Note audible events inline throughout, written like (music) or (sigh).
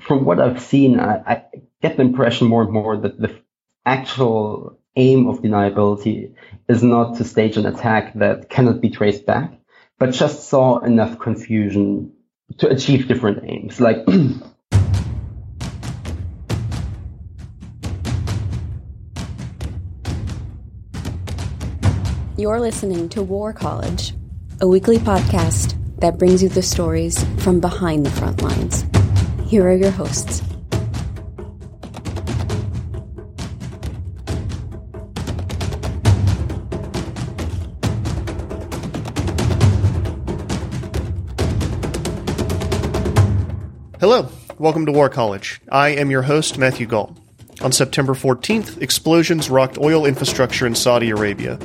from what I've seen, I, I, get the impression more and more that the actual aim of deniability is not to stage an attack that cannot be traced back, but just saw enough confusion to achieve different aims. Like (clears throat) You're listening to War College, a weekly podcast that brings you the stories from behind the front lines. Here are your hosts. Hello, welcome to War College. I am your host, Matthew Gault. On September 14th, explosions rocked oil infrastructure in Saudi Arabia.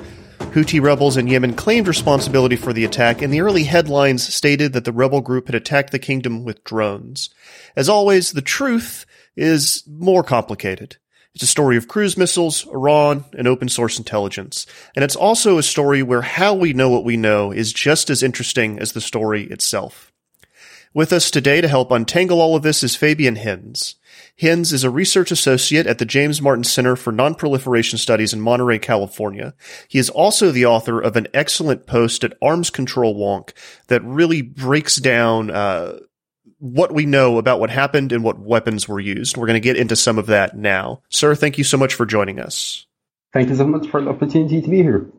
Houthi rebels in Yemen claimed responsibility for the attack, and the early headlines stated that the rebel group had attacked the kingdom with drones. As always, the truth is more complicated. It's a story of cruise missiles, Iran, and open source intelligence. And it's also a story where how we know what we know is just as interesting as the story itself. With us today to help untangle all of this is Fabian Hinz. Hinz is a research associate at the James Martin Center for Nonproliferation Studies in Monterey, California. He is also the author of an excellent post at Arms Control Wonk that really breaks down uh, what we know about what happened and what weapons were used. We're going to get into some of that now. Sir, thank you so much for joining us. Thank you so much for the opportunity to be here.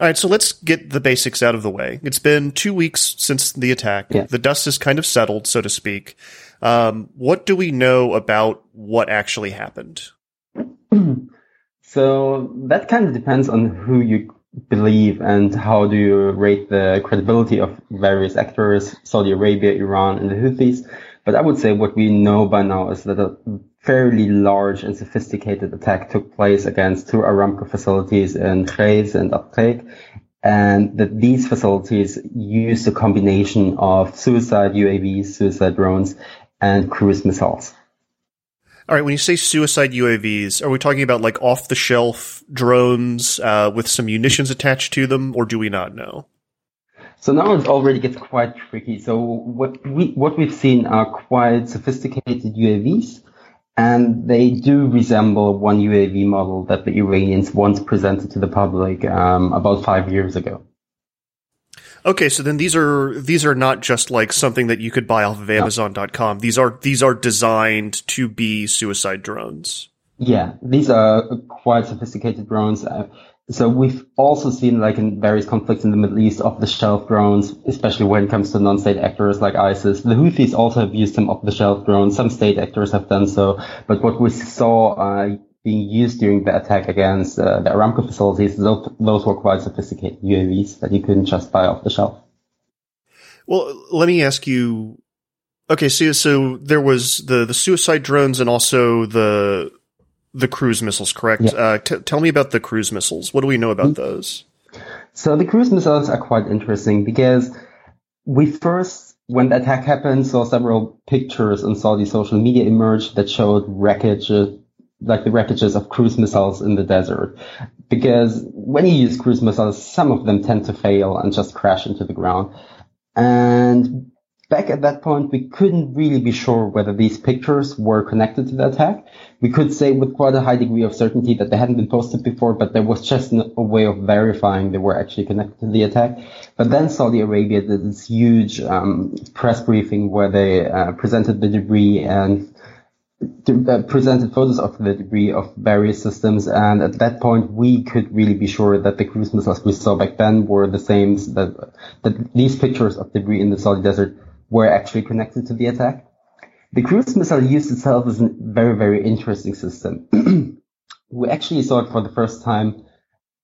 All right, so let's get the basics out of the way. It's been two weeks since the attack. Yeah. The dust has kind of settled, so to speak. Um, what do we know about what actually happened? (clears throat) So that kind of depends on who you believe and how do you rate the credibility of various actors, Saudi Arabia, Iran, and the Houthis. But I would say what we know by now is that a fairly large and sophisticated attack took place against two Aramco facilities in Khurais and Abqaiq, and that these facilities used a combination of suicide UAVs, suicide drones, and cruise missiles. All right, when you say suicide UAVs, are we talking about like off the shelf drones uh, with some munitions attached to them, or do we not know? So now it already gets quite tricky. So what we what we've seen are quite sophisticated UAVs, and they do resemble one UAV model that the Iranians once presented to the public um, about five years ago. Okay, so then these are these are not just like something that you could buy off of Amazon.com. These are these are designed to be suicide drones. Yeah, these are quite sophisticated drones. Uh, so we've also seen like in various conflicts in the Middle East off the shelf drones, especially when it comes to non-state actors like ISIS. The Houthis also have used some off the shelf drones. Some state actors have done so. But what we saw uh, being used during the attack against uh, the Aramco facilities, those, those were quite sophisticated UAVs that you couldn't just buy off the shelf. Well, let me ask you. Okay, so so there was the the suicide drones and also the the cruise missiles, correct? Yeah. Uh, t- tell me about the cruise missiles. What do we know about those? So the cruise missiles are quite interesting because we first, when the attack happened, saw several pictures on Saudi social media emerge that showed wreckage like the wreckages of cruise missiles in the desert. Because when you use cruise missiles, some of them tend to fail and just crash into the ground. And back at that point, we couldn't really be sure whether these pictures were connected to the attack. We could say with quite a high degree of certainty that they hadn't been posted before, but there was just a way of verifying they were actually connected to the attack. But then Saudi Arabia did this huge um, press briefing where they uh, presented the debris and uh, presented photos of the debris of various systems, and at that point we could really be sure that the cruise missiles we saw back then were the same. That that these pictures of debris in the Saudi desert were actually connected to the attack. The cruise missile used itself as a very very interesting system. (clears throat) we actually saw it for the first time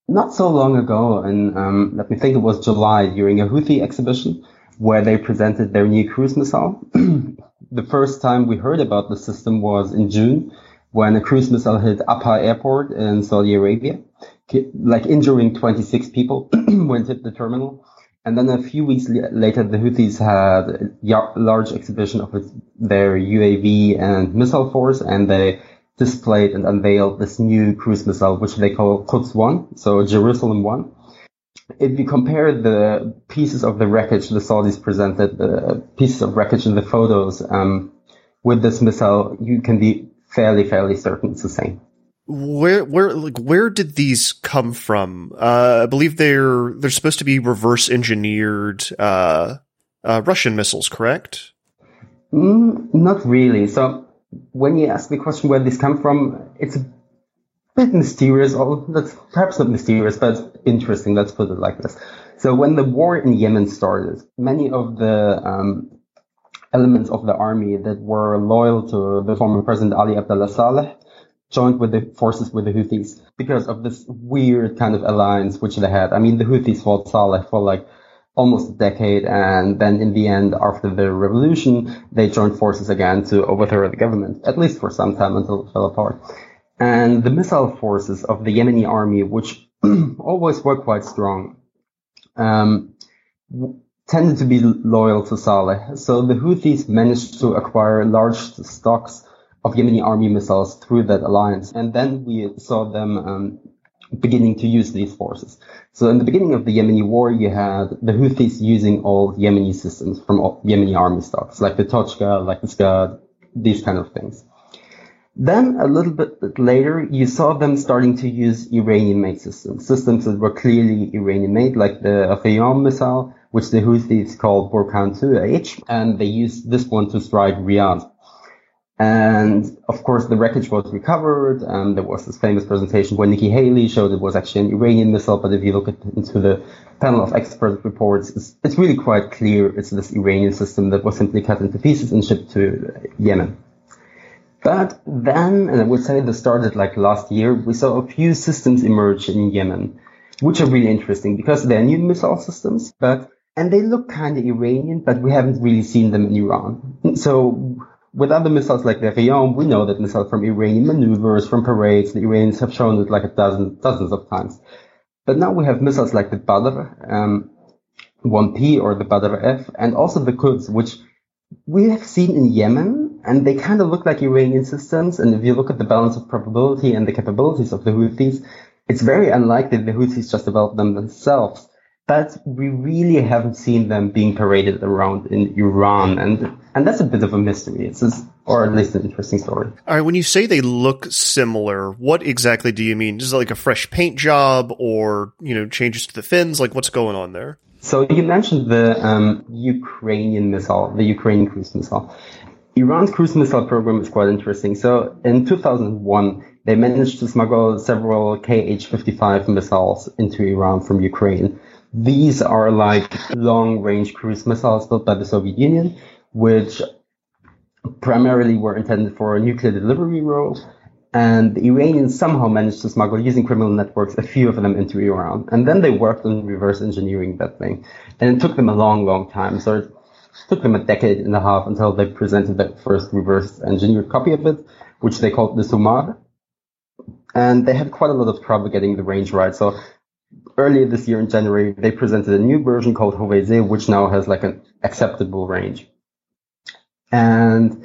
not so long ago, and um, let me think, it was July during a Houthi exhibition where they presented their new cruise missile. (clears throat) the first time we heard about the system was in June when a cruise missile hit Abha airport in Saudi Arabia, like injuring 26 people when it hit the terminal. And then a few weeks later, the Houthis had a large exhibition of their UAV and missile force, and they displayed and unveiled this new cruise missile, which they call Quds 1, so Jerusalem 1 if you compare the pieces of the wreckage the Saudis presented, the pieces of wreckage in the photos, um, with this missile, you can be fairly, fairly certain it's the same. Where, where, like, where did these come from? Uh, I believe they're they're supposed to be reverse engineered uh, uh, Russian missiles, correct? Mm, not really. So when you ask the question where these come from, it's a bit mysterious. Or that's perhaps not mysterious, but interesting. Let's put it like this. So when the war in Yemen started, many of the um, elements of the army that were loyal to the former President Ali Abdullah Saleh joined with the forces with the Houthis because of this weird kind of alliance which they had. I mean, the Houthis fought Saleh for like almost a decade, and then in the end, after the revolution, they joined forces again to overthrow the government, at least for some time until it fell apart. And the missile forces of the Yemeni army, which (clears throat) always were quite strong, um, tended to be loyal to Saleh. So the Houthis managed to acquire large stocks of Yemeni army missiles through that alliance. And then we saw them um, beginning to use these forces. So in the beginning of the Yemeni war, you had the Houthis using all Yemeni systems from Yemeni army stocks, like the Tochka, like the Scud, these kind of things. Then a little bit later, you saw them starting to use Iranian-made systems, systems that were clearly Iranian-made, like the Qiam missile, which the Houthis called Burkan 2H, and they used this one to strike Riyadh. And of course, the wreckage was recovered. And there was this famous presentation where Nikki Haley showed it was actually an Iranian missile. But if you look at, into the panel of expert reports, it's, it's really quite clear it's this Iranian system that was simply cut into pieces and shipped to Yemen. But then, and I would say this started like last year, we saw a few systems emerge in Yemen, which are really interesting because they're new missile systems, but, and they look kind of Iranian, but we haven't really seen them in Iran. So with other missiles like the Qiam, we know that missiles from Iranian maneuvers, from parades, the Iranians have shown it like a dozen, dozens of times. But now we have missiles like the Badr, um, 1P or the Badr F, and also the Quds, which we have seen in Yemen, and they kind of look like Iranian systems. And if you look at the balance of probability and the capabilities of the Houthis, it's very unlikely the Houthis just developed them themselves but we really haven't seen them being paraded around in Iran, and and that's a bit of a mystery. It's just, or at least an interesting story. All right, when you say they look similar, what exactly do you mean? Is it like a fresh paint job, or you know, changes to the fins? Like, what's going on there? So you mentioned the um, Ukrainian missile, the Ukrainian cruise missile. Iran's cruise missile program is quite interesting. So in 2001, they managed to smuggle several Kh-55 missiles into Iran from Ukraine. These are like long range cruise missiles built by the Soviet Union, which primarily were intended for a nuclear delivery role. And the Iranians somehow managed to smuggle, using criminal networks, a few of them into Iran. And then they worked on reverse engineering that thing. And it took them a long, long time. So it took them a decade and a half until they presented the first reverse engineered copy of it, which they called the Sumar. And they had quite a lot of trouble getting the range right. So earlier this year in January, they presented a new version called Hoveze, which now has like an acceptable range. And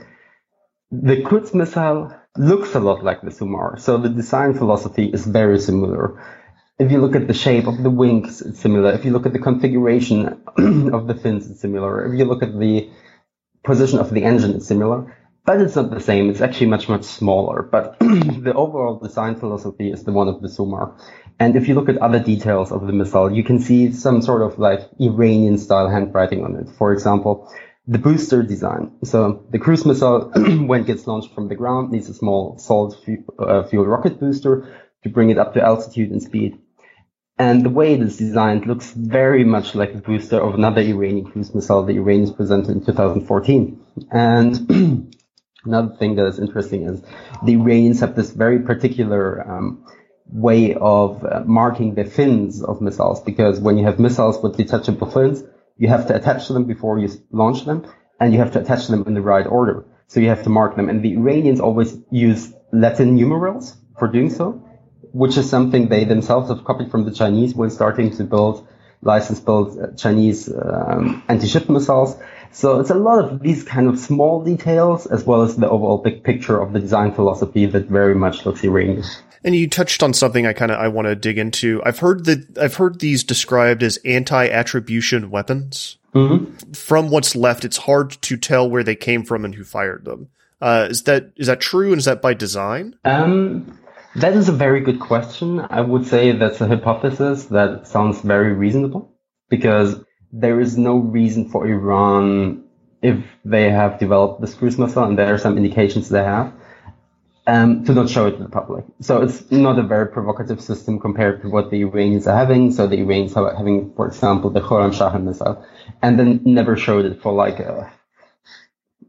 the Quds missile looks a lot like the Sumar. So the design philosophy is very similar. If you look at the shape of the wings, it's similar. If you look at the configuration (clears throat) of the fins, it's similar. If you look at the position of the engine, it's similar. But it's not the same. It's actually much, much smaller. But (clears throat) the overall design philosophy is the one of the Sumar. And if you look at other details of the missile, you can see some sort of like Iranian style handwriting on it. For example, the booster design. So the cruise missile, (clears throat) when it gets launched from the ground, needs a small solid uh, fuel rocket booster to bring it up to altitude and speed. And the way it is designed looks very much like the booster of another Iranian cruise missile the Iranians presented in 2014. And (clears throat) another thing that is interesting is the Iranians have this very particular um, way of uh, marking the fins of missiles because when you have missiles with detachable fins, you have to attach them before you launch them and you have to attach them in the right order. So you have to mark them. And the Iranians always use Latin numerals for doing so, which is something they themselves have copied from the Chinese when starting to build license build uh, Chinese um, anti-ship missiles. So it's a lot of these kind of small details as well as the overall big picture of the design philosophy that very much looks Iranian. And you touched on something I kind of I want to dig into. I've heard that I've heard these described as anti-attribution weapons. Mm-hmm. From what's left, it's hard to tell where they came from and who fired them. Uh, is that is that true, and is that by design? Um, that is a very good question. I would say that's a hypothesis that sounds very reasonable because there is no reason for Iran if they have developed this cruise missile, and there are some indications they have, um, to not show it to the public. So it's not a very provocative system compared to what the Iranians are having. So the Iranians are having, for example, the Khorramshahr missile, and then never showed it for like a, uh,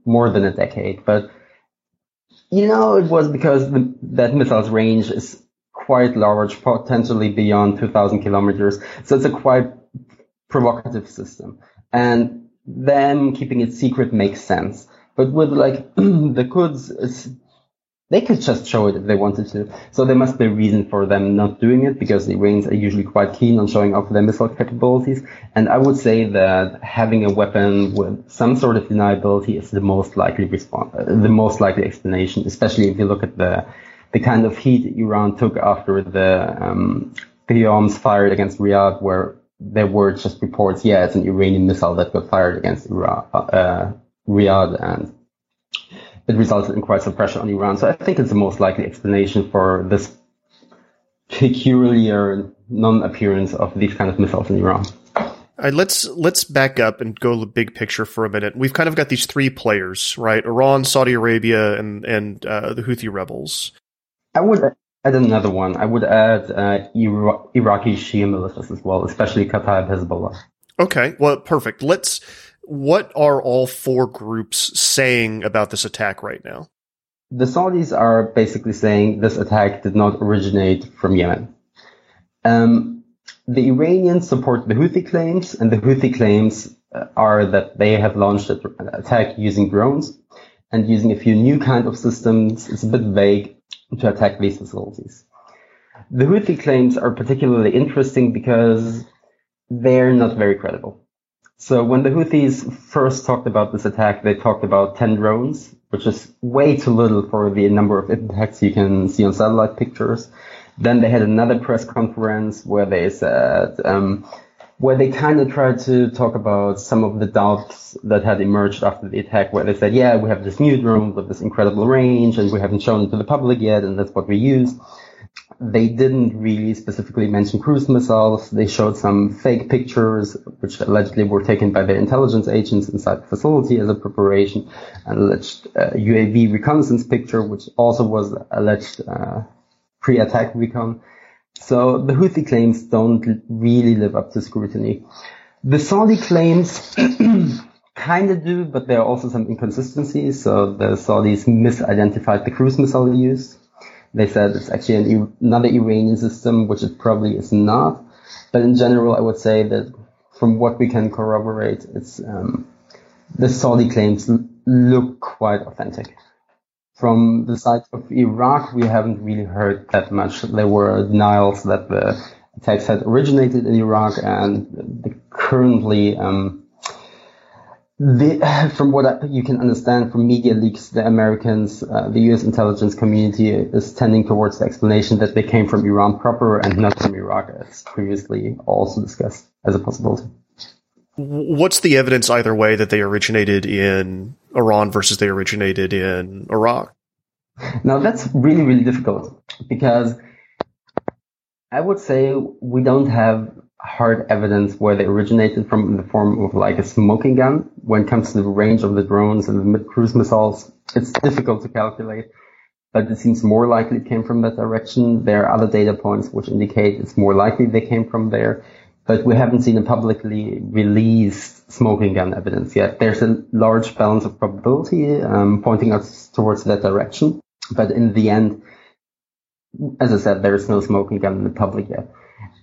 more than a decade. But you know, it was because the, that missile's range is quite large, potentially beyond 2,000 kilometers. So it's a quite provocative system. And them keeping it secret makes sense. But with like (clears throat) the Quds, they could just show it if they wanted to. So there must be a reason for them not doing it because the Iranians are usually quite keen on showing off their missile capabilities. And I would say that having a weapon with some sort of deniability is the most likely response, the most likely explanation, especially if you look at the, the kind of heat Iran took after the, um, bombs fired against Riyadh where there were just reports, yeah, it's an Iranian missile that got fired against Iraq, uh, Riyadh, and it resulted in quite some pressure on Iran. So I think it's the most likely explanation for this peculiar non-appearance of these kind of missiles in Iran. All right, let's let's back up and go the big picture for a minute. We've kind of got these three players, right? Iran, Saudi Arabia, and and uh, the Houthi rebels. I would add another one. I would add uh, Ira- Iraqi Shia militias as well, especially Kataib Hezbollah. Okay, well, perfect. Let's. What are all four groups saying about this attack right now? The Saudis are basically saying this attack did not originate from Yemen. Um, the Iranians support the Houthi claims, and the Houthi claims uh, are that they have launched an attack using drones and using a few new kind of systems. It's a bit vague, to attack these facilities. The Houthi claims are particularly interesting because they're not very credible. So when the Houthis first talked about this attack, they talked about 10 drones, which is way too little for the number of impacts you can see on satellite pictures. Then they had another press conference where they said, um, where they kind of tried to talk about some of the doubts that had emerged after the attack, where they said, yeah, we have this new drone with this incredible range and we haven't shown it to the public yet, and that's what we use. They didn't really specifically mention cruise missiles. They showed some fake pictures, which allegedly were taken by their intelligence agents inside the facility as a preparation, an alleged uh, UAV reconnaissance picture, which also was alleged uh, pre-attack recon. So the Houthi claims don't really live up to scrutiny. The Saudi claims (clears throat) kind of do, but there are also some inconsistencies. So the Saudis misidentified the cruise missile they use. They said it's actually an, another Iranian system, which it probably is not. But in general, I would say that from what we can corroborate, it's um, the Saudi claims look quite authentic. From the side of Iraq, we haven't really heard that much. There were denials that the attacks had originated in Iraq, and currently, um, the, (laughs) from what I, you can understand from media leaks, the Americans, uh, the U.S. intelligence community is tending towards the explanation that they came from Iran proper and not from Iraq, as previously also discussed as a possibility. What's the evidence either way that they originated in Iran versus they originated in Iraq? Now that's really, really difficult because I would say we don't have hard evidence where they originated from in the form of like a smoking gun. When it comes to the range of the drones and the cruise missiles, it's difficult to calculate, but it seems more likely it came from that direction. There are other data points which indicate it's more likely they came from there but we haven't seen a publicly released smoking gun evidence yet. There's a large balance of probability um, pointing us towards that direction, but in the end, as I said, there is no smoking gun in the public yet.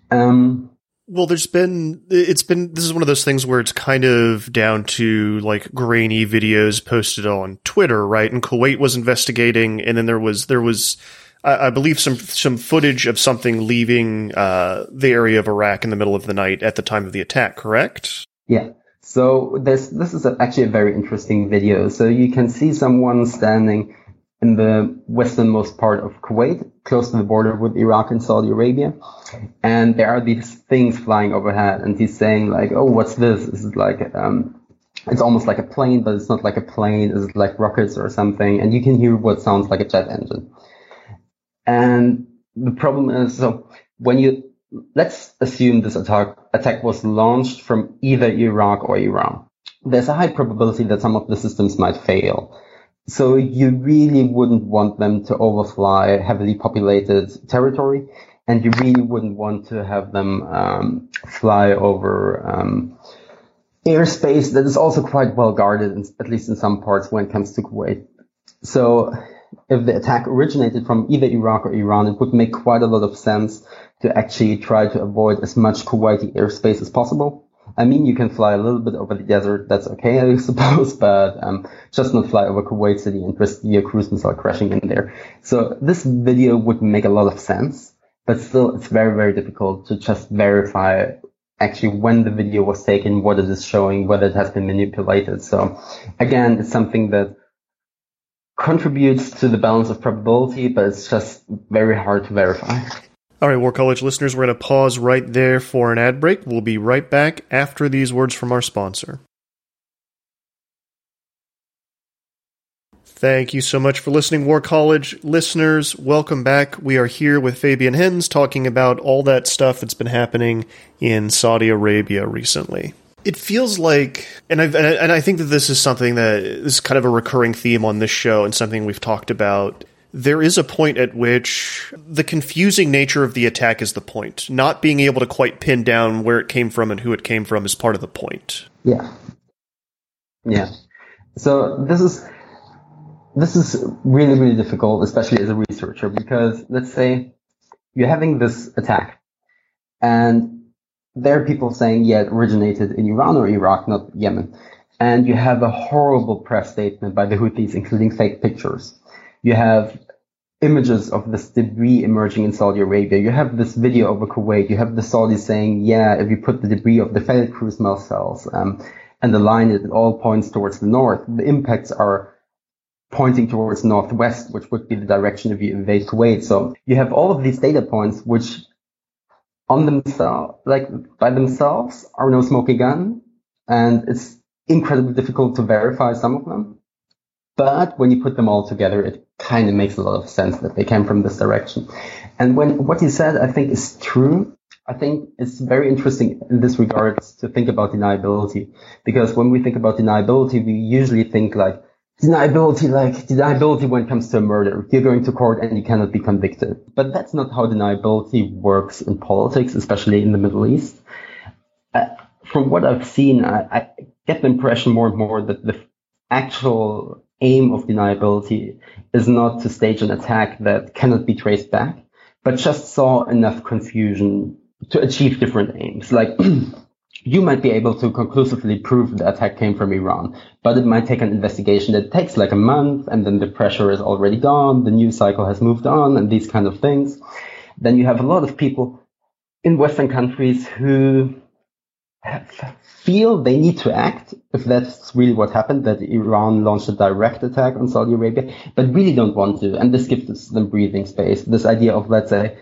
Um, well, there's been, it's been, this is one of those things where it's kind of down to like grainy videos posted on Twitter, right? And Kuwait was investigating, and then there was, there was, I, I believe some some footage of something leaving uh, the area of Iraq in the middle of the night at the time of the attack. Correct? Yeah. So this this is actually a very interesting video. So you can see someone standing in the westernmost part of Kuwait, close to the border with Iraq and Saudi Arabia. And there are these things flying overhead and he's saying like, oh, what's this? Is like, um, it's almost like a plane, but it's not like a plane. It's like rockets or something. And you can hear what sounds like a jet engine. And the problem is, so when you, let's assume this attack, attack was launched from either Iraq or Iran. There's a high probability that some of the systems might fail. So you really wouldn't want them to overfly heavily populated territory, and you really wouldn't want to have them um, fly over um, airspace that is also quite well guarded, at least in some parts when it comes to Kuwait. So if the attack originated from either Iraq or Iran, it would make quite a lot of sense to actually try to avoid as much Kuwaiti airspace as possible. I mean, you can fly a little bit over the desert. That's okay, (laughs) I suppose, but um, just not fly over Kuwait City and risk your cruise missile crashing in there. So this video would make a lot of sense, but still, it's very, very difficult to just verify actually when the video was taken, what it is showing, whether it has been manipulated. So again, it's something that contributes to the balance of probability, but it's just very hard to verify. All right, War College listeners, we're going to pause right there for an ad break. We'll be right back after these words from our sponsor. Thank you so much for listening, War College listeners. Welcome back. We are here with Fabian Hinz talking about all that stuff that's been happening in Saudi Arabia recently. It feels like, and, I've, and I think that this is something that is kind of a recurring theme on this show and something we've talked about. There is a point at which the confusing nature of the attack is the point. Not being able to quite pin down where it came from and who it came from is part of the point. Yeah. Yeah. So this is this is really, really difficult, especially as a researcher, because let's say you're having this attack and there are people saying, yeah, it originated in Iran or Iraq, not Yemen. And you have a horrible press statement by the Houthis, including fake pictures. You have images of this debris emerging in Saudi Arabia. You have this video over Kuwait. You have the Saudis saying, yeah, if you put the debris of the failed cruise missile cells um, and the line, it all points towards the north. The impacts are pointing towards northwest, which would be the direction if you invade Kuwait. So you have all of these data points, which on themselves, like by themselves, are no smoking gun, and it's incredibly difficult to verify some of them. But when you put them all together, it kind of makes a lot of sense that they came from this direction. And when what you said, I think is true. I think it's very interesting in this regard to think about deniability, because when we think about deniability, we usually think like, deniability, like deniability when it comes to a murder. You're going to court and you cannot be convicted. But that's not how deniability works in politics, especially in the Middle East. Uh, from what I've seen, I, I, get the impression more and more that the actual aim of deniability is not to stage an attack that cannot be traced back, but just saw enough confusion to achieve different aims. Like (clears throat) you might be able to conclusively prove the attack came from Iran, but it might take an investigation that takes like a month and then the pressure is already gone, the news cycle has moved on and these kind of things. Then you have a lot of people in Western countries who feel they need to act if that's really what happened, that Iran launched a direct attack on Saudi Arabia, but really don't want to. And this gives them breathing space. This idea of, let's say,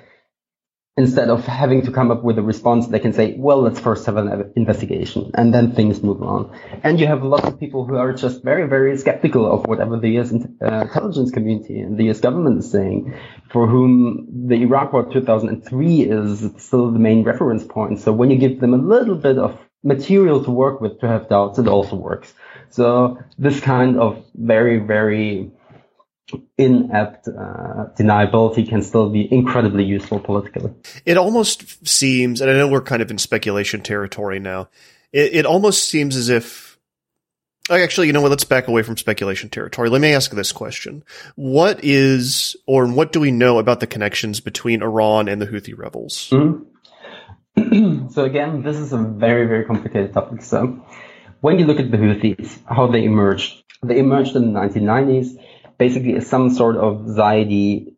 instead of having to come up with a response, they can say, well, let's first have an investigation and then things move on. And you have a lot of people who are just very, very skeptical of whatever the US uh, intelligence community and the US government is saying, for whom the Iraq War 2003 is still the main reference point. So when you give them a little bit of material to work with to have doubts, it also works. So this kind of very, very inept uh, deniability can still be incredibly useful politically. It almost seems, and I know we're kind of in speculation territory now. It, it almost seems as if, actually, you know what? Let's back away from speculation territory. Let me ask this question: What is, or what do we know about the connections between Iran and the Houthi rebels? Mm-hmm. (clears throat) so again, this is a very, very complicated topic. So when you look at the Houthis, how they emerged, they emerged in the 1990s basically some sort of Zaidi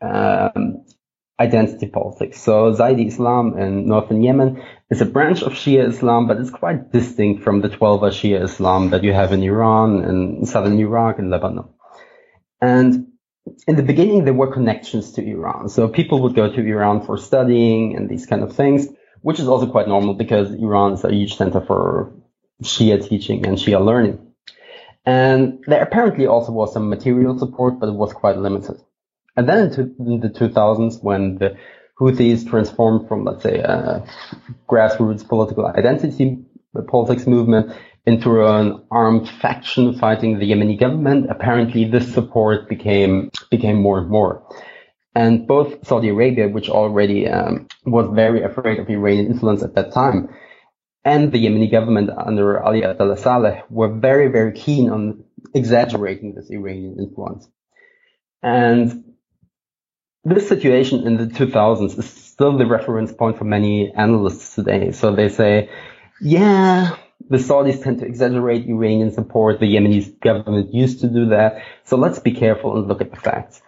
um, identity politics. So Zaidi Islam in northern Yemen is a branch of Shia Islam, but it's quite distinct from the 12 Shia Islam that you have in Iran and southern Iraq and Lebanon. And in the beginning, there were connections to Iran. So people would go to Iran for studying and these kind of things, which is also quite normal because Iran is a huge center for Shia teaching and Shia learning. And there apparently also was some material support, but it was quite limited. And then in, the 2000s, when the Houthis transformed from, let's say, a grassroots political identity politics movement into an armed faction fighting the Yemeni government, apparently this support became became more and more. And both Saudi Arabia, which already um, was very afraid of Iranian influence at that time, and the Yemeni government under Ali Abdullah Saleh were very, very keen on exaggerating this Iranian influence. And this situation in the 2000s is still the reference point for many analysts today. So they say, yeah, the Saudis tend to exaggerate Iranian support. The Yemeni government used to do that. So let's be careful and look at the facts.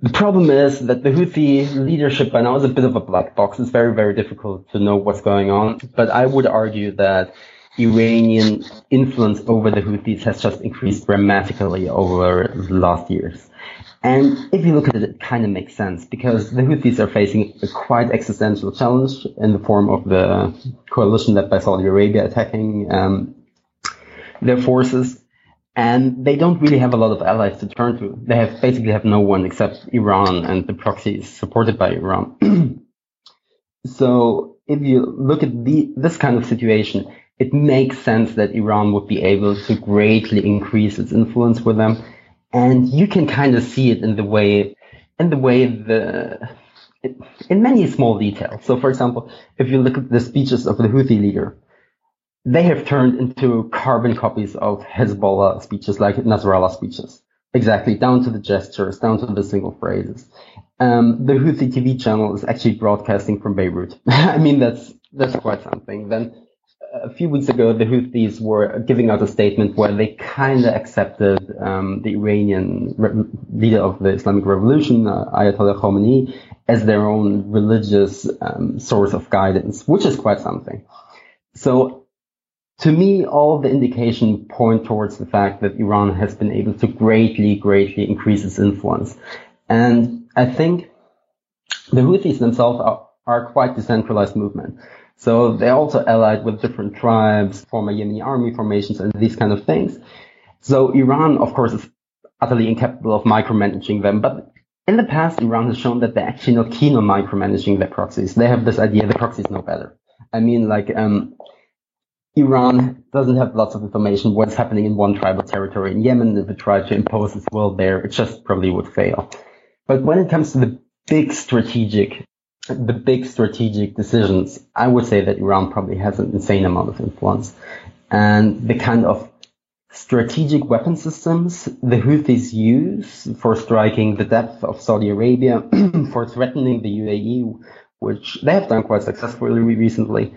The problem is that the Houthi leadership by now is a bit of a black box. It's very, very difficult to know what's going on. But I would argue that Iranian influence over the Houthis has just increased dramatically over the last years. And if you look at it, it kind of makes sense because the Houthis are facing a quite existential challenge in the form of the coalition led by Saudi Arabia attacking um, their forces. And they don't really have a lot of allies to turn to. They have basically have no one except Iran and the proxies supported by Iran. (clears throat) so if you look at the, this kind of situation, it makes sense that Iran would be able to greatly increase its influence with them and you can kind of see it in the way in the way the in many small details. So, for example, if you look at the speeches of the Houthi leader, they have turned into carbon copies of Hezbollah speeches, like Nasrallah speeches, exactly down to the gestures, down to the single phrases. Um, the Houthi TV channel is actually broadcasting from Beirut. (laughs) I mean, that's that's quite something. Then a few weeks ago, the Houthis were giving out a statement where they kind of accepted um, the Iranian re- leader of the Islamic Revolution, uh, Ayatollah Khomeini, as their own religious um, source of guidance, which is quite something. So, to me, all the indication point towards the fact that Iran has been able to greatly, greatly increase its influence. And I think the Houthis themselves are, are quite decentralized movement. So they're also allied with different tribes, former Yemeni army formations, and these kind of things. So Iran, of course, is utterly incapable of micromanaging them. But in the past, Iran has shown that they're actually not keen on micromanaging their proxies. They have this idea the proxies know better. I mean, like, um, Iran doesn't have lots of information what's happening in one tribal territory in Yemen. If it tried to impose its will there, it just probably would fail. But when it comes to the big strategic the big strategic decisions, I would say that Iran probably has an insane amount of influence. And the kind of strategic weapon systems the Houthis use for striking the depth of Saudi Arabia, (clears throat) for threatening the UAE, which they have done quite successfully recently,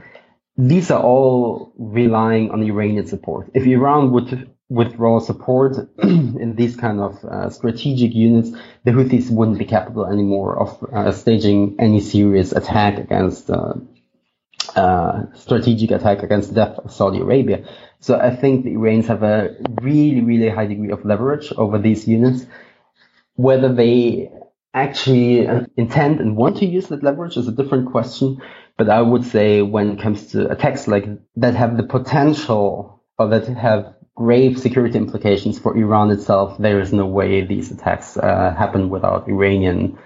these are all relying on Iranian support. If Iran would withdraw support (clears throat) in these kind of uh, strategic units, the Houthis wouldn't be capable anymore of uh, staging any serious attack against uh, uh strategic attack against the depth of Saudi Arabia. So I think the Iranians have a really, really high degree of leverage over these units. Whether they actually intend and want to use that leverage is a different question. But I would say when it comes to attacks like that have the potential or that have grave security implications for Iran itself, there is no way these attacks uh, happen without Iranian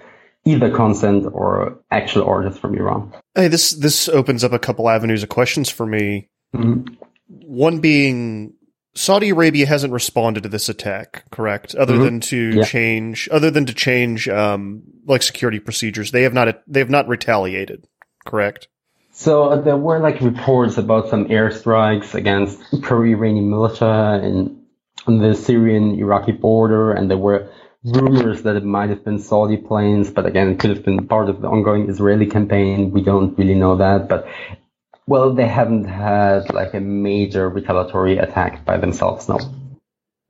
either consent or actual orders from Iran. Hey, this this opens up a couple avenues of questions for me. Mm-hmm. One being Saudi Arabia hasn't responded to this attack, correct? Other mm-hmm. than to yeah. change, other than to change, um, like security procedures, they have not they have not retaliated, correct? So uh, there were like reports about some airstrikes against pro-Iranian militia in on the Syrian-Iraqi border, and there were rumors that it might have been Saudi planes, but again, it could have been part of the ongoing Israeli campaign. We don't really know that, but well, they haven't had like a major retaliatory attack by themselves, no.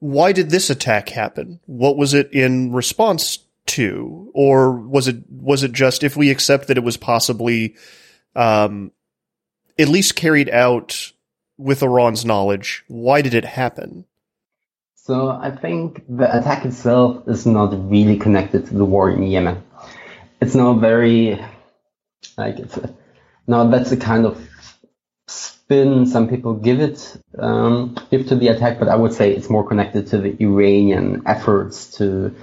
Why did this attack happen? What was it in response to, or was it was it just if we accept that it was possibly um, at least carried out with Iran's knowledge. Why did it happen? So I think the attack itself is not really connected to the war in Yemen. It's not very like it's a, no that's the kind of spin some people give it um, give to the attack, but I would say it's more connected to the Iranian efforts to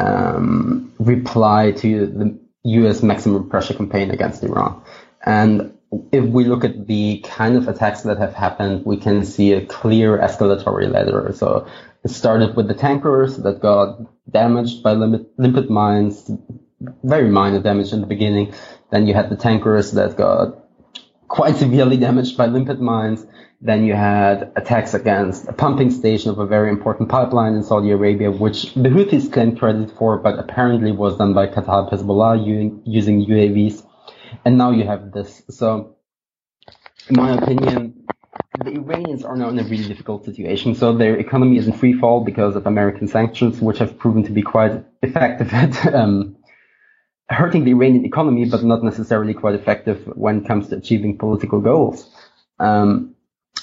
um, reply to the U.S. maximum pressure campaign against Iran. And if we look at the kind of attacks that have happened, we can see a clear escalatory ladder. So it started with the tankers that got damaged by limit, limpet mines, very minor damage in the beginning. Then you had the tankers that got quite severely damaged by limpet mines. Then you had attacks against a pumping station of a very important pipeline in Saudi Arabia, which the Houthis claimed credit for, but apparently was done by Kataib Hezbollah using UAVs. And now you have this. So, in my opinion, the Iranians are now in a really difficult situation. So their economy is in free fall because of American sanctions, which have proven to be quite effective at um, hurting the Iranian economy, but not necessarily quite effective when it comes to achieving political goals. Um,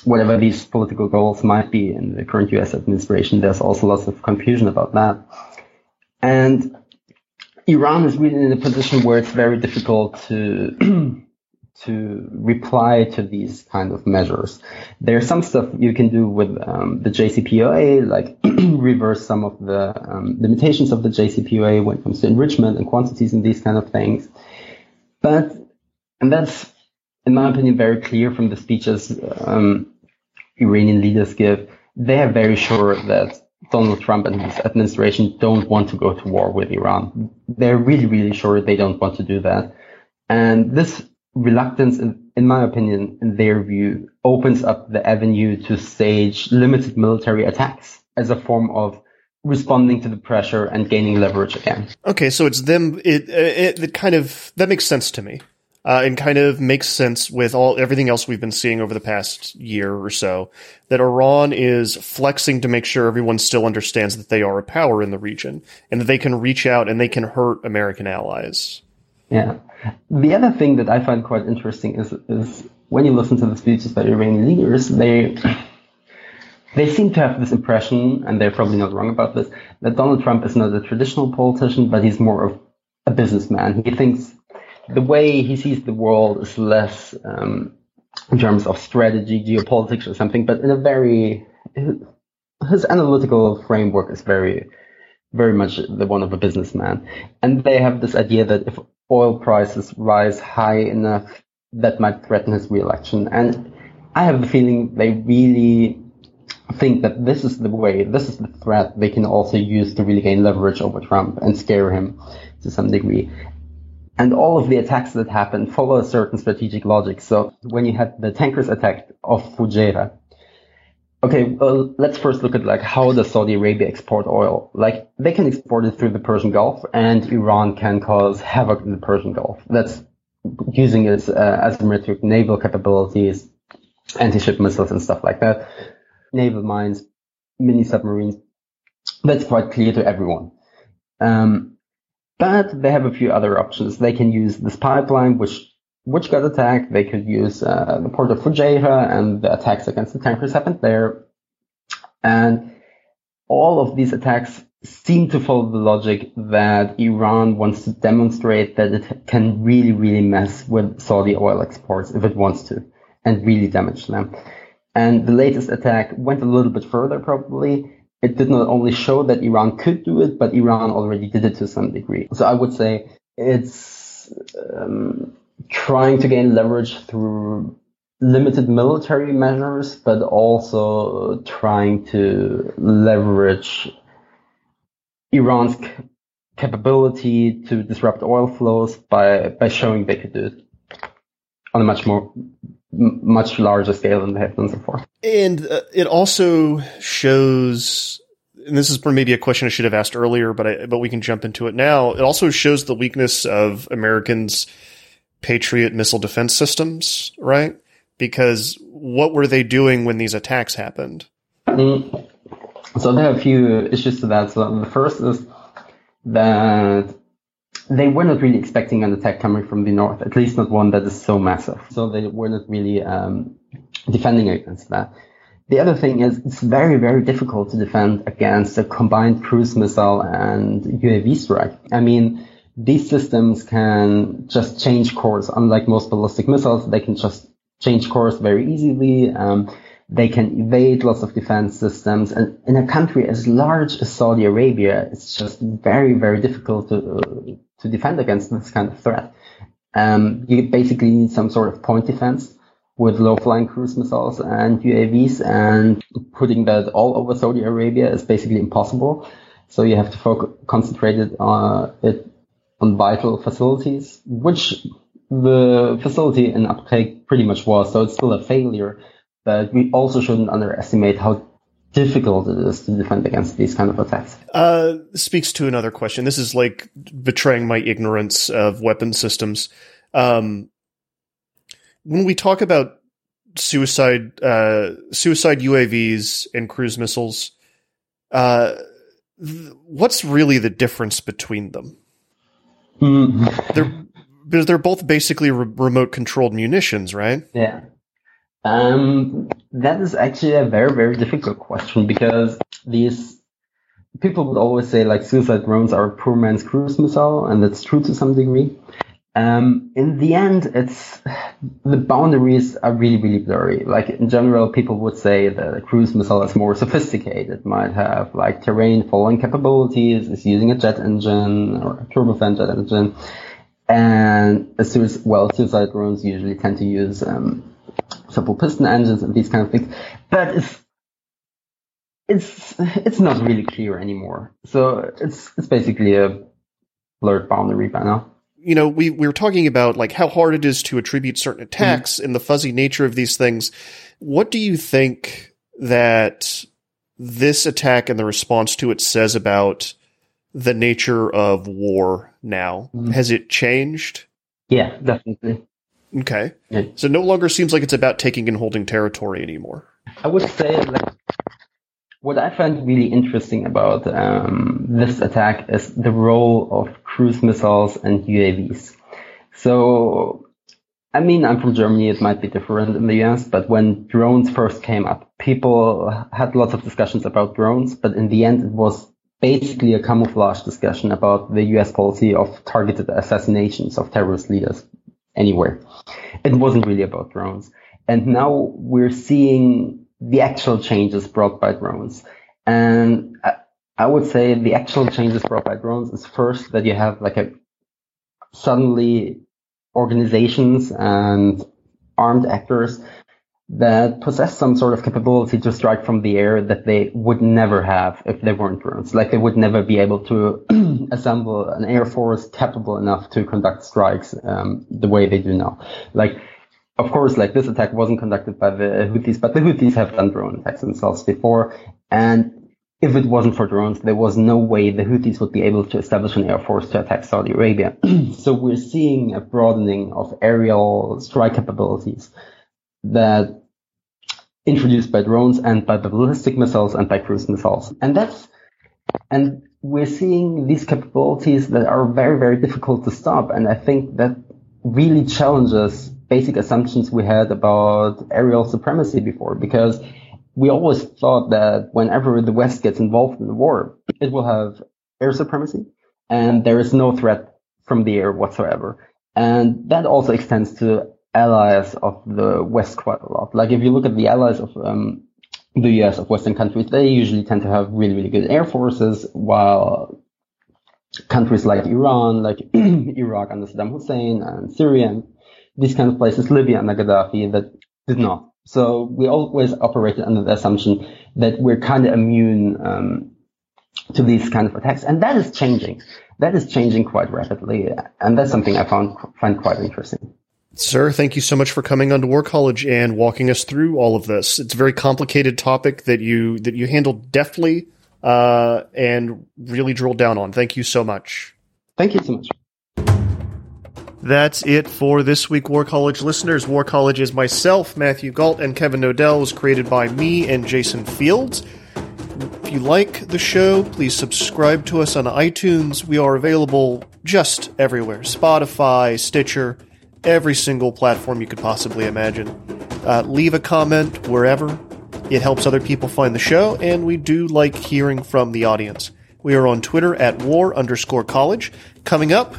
whatever these political goals might be in the current US administration, there's also lots of confusion about that. And Iran is really in a position where it's very difficult to to reply to these kind of measures. There's some stuff you can do with um, the JCPOA, like (clears throat) reverse some of the um, limitations of the JCPOA when it comes to enrichment and quantities and these kind of things. But, and that's, in my opinion, very clear from the speeches um, Iranian leaders give. They are very sure that Donald Trump and his administration don't want to go to war with Iran. They're really, really sure they don't want to do that. And this reluctance, in, in my opinion, in their view, opens up the avenue to stage limited military attacks as a form of responding to the pressure and gaining leverage again. Okay, so it's them. It, it, it kind of that makes sense to me, uh, and kind of makes sense with all everything else we've been seeing over the past year or so. That Iran is flexing to make sure everyone still understands that they are a power in the region and that they can reach out and they can hurt American allies. Yeah. The other thing that I find quite interesting is is when you listen to the speeches by Iranian leaders, they they seem to have this impression, and they're probably not wrong about this, that Donald Trump is not a traditional politician, but he's more of a businessman. He thinks the way he sees the world is less um, in terms of strategy, geopolitics, or something, but in a very his analytical framework is very very much the one of a businessman. And they have this idea that if oil prices rise high enough, that might threaten his reelection. And I have the feeling they really think that this is the way, this is the threat they can also use to really gain leverage over Trump and scare him to some degree. And all of the attacks that happened follow a certain strategic logic. So when you had the tankers attack off Fujairah, Okay, well, let's first look at like how does Saudi Arabia export oil? Like they can export it through the Persian Gulf, and Iran can cause havoc in the Persian Gulf. That's using its uh, asymmetric naval capabilities, anti-ship missiles, and stuff like that. Naval mines, mini submarines. That's quite clear to everyone. Um, but they have a few other options. They can use this pipeline, which which got attacked. They could use uh, the port of Fujairah and the attacks against the tankers happened there. And all of these attacks seem to follow the logic that Iran wants to demonstrate that it can really, really mess with Saudi oil exports if it wants to and really damage them. And the latest attack went a little bit further probably. It did not only show that Iran could do it, but Iran already did it to some degree. So I would say it's um, trying to gain leverage through limited military measures, but also trying to leverage Iran's capability to disrupt oil flows by, by showing they could do it on a much more much larger scale than they have done so far. And uh, it also shows and this is maybe a question I should have asked earlier, but I, but we can jump into it now. It also shows the weakness of Americans' Patriot missile defense systems, right? Because what were they doing when these attacks happened? Mm. So there are a few issues to that. So the first is that they were not really expecting an attack coming from the north, at least not one that is so massive. So they were not really um, defending against that. The other thing is it's very, very difficult to defend against a combined cruise missile and UAV strike. I mean, these systems can just change course. Unlike most ballistic missiles, they can just change course very easily. Um, they can evade lots of defense systems. And in a country as large as Saudi Arabia, it's just very, very difficult to, to defend against this kind of threat. Um, you basically need some sort of point defense with low flying cruise missiles and UAVs and putting that all over Saudi Arabia is basically impossible. So you have to focus, concentrate it on, it on vital facilities, which the facility in Abqaiq pretty much was. So it's still a failure but we also shouldn't underestimate how difficult it is to defend against these kind of attacks. Uh, speaks to another question. This is like betraying my ignorance of weapon systems. Um, when we talk about suicide, uh, suicide UAVs and cruise missiles, uh, th- what's really the difference between them? Mm. They're because they're both basically re- remote controlled munitions, right? Yeah. Um, that is actually a very, very difficult question because these people would always say like suicide drones are a poor man's cruise missile, and that's true to some degree. Um, in the end, it's the boundaries are really, really blurry. Like in general, people would say that a cruise missile is more sophisticated, might have like terrain following capabilities, is using a jet engine or a turbofan jet engine, and a suicide, well, suicide drones usually tend to use um, simple piston engines and these kind of things. But it's it's it's not really clear anymore. So it's it's basically a blurred boundary by now. You know, we we were talking about like how hard it is to attribute certain attacks mm-hmm. and the fuzzy nature of these things. What do you think that this attack and the response to it says about the nature of war now? Mm-hmm. Has it changed? Yeah, definitely. Okay. Yeah. So no longer seems like it's about taking and holding territory anymore. I would say like what I find really interesting about um, this attack is the role of cruise missiles and UAVs. So, I mean, I'm from Germany. It might be different in the US, but when drones first came up, people had lots of discussions about drones, but in the end, it was basically a camouflage discussion about the US policy of targeted assassinations of terrorist leaders anywhere. It wasn't really about drones. And now we're seeing the actual changes brought by drones. And I, I would say the actual changes brought by drones is first that you have like a suddenly organizations and armed actors that possess some sort of capability to strike from the air that they would never have if they weren't drones. Like they would never be able to (clears throat) assemble an air force capable enough to conduct strikes um, the way they do now. Like, of course, like this attack wasn't conducted by the Houthis, but the Houthis have done drone attacks themselves before. And if it wasn't for drones, there was no way the Houthis would be able to establish an air force to attack Saudi Arabia. (clears throat) so we're seeing a broadening of aerial strike capabilities that introduced by drones and by ballistic missiles and by cruise missiles. And that's, and we're seeing these capabilities that are very, very difficult to stop. And I think that really challenges basic assumptions we had about aerial supremacy before, because we always thought that whenever the West gets involved in the war, it will have air supremacy and there is no threat from the air whatsoever. And that also extends to allies of the West quite a lot. Like if you look at the allies of um, the US of Western countries, they usually tend to have really, really good air forces, while countries like Iran, like (clears throat) Iraq under Saddam Hussein and Syria, and these kind of places, Libya under Gaddafi, that did not. So we always operated under the assumption that we're kind of immune um, to these kind of attacks, and that is changing. That is changing quite rapidly, and that's something I found find quite interesting. Sir, thank you so much for coming onto War College and walking us through all of this. It's a very complicated topic that you that you handled deftly uh, and really drilled down on. Thank you so much. Thank you so much. That's it for this week, War College listeners. War College is myself, Matthew Gault, and Kevin Knodell. was created by me and Jason Fields. If you like the show, please subscribe to us on iTunes. We are available just everywhere Spotify, Stitcher every single platform you could possibly imagine. Uh, leave a comment wherever. It helps other people find the show, and we do like hearing from the audience. We are on Twitter at war underscore college. Coming up,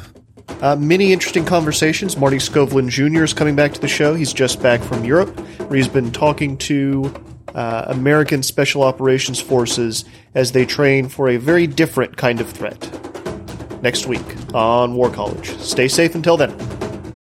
Uh, many interesting conversations. Marty Skovlund Jr. is coming back to the show. He's just back from Europe, where he's been talking to uh, American Special Operations Forces as they train for a very different kind of threat. Next week on War College. Stay safe until then.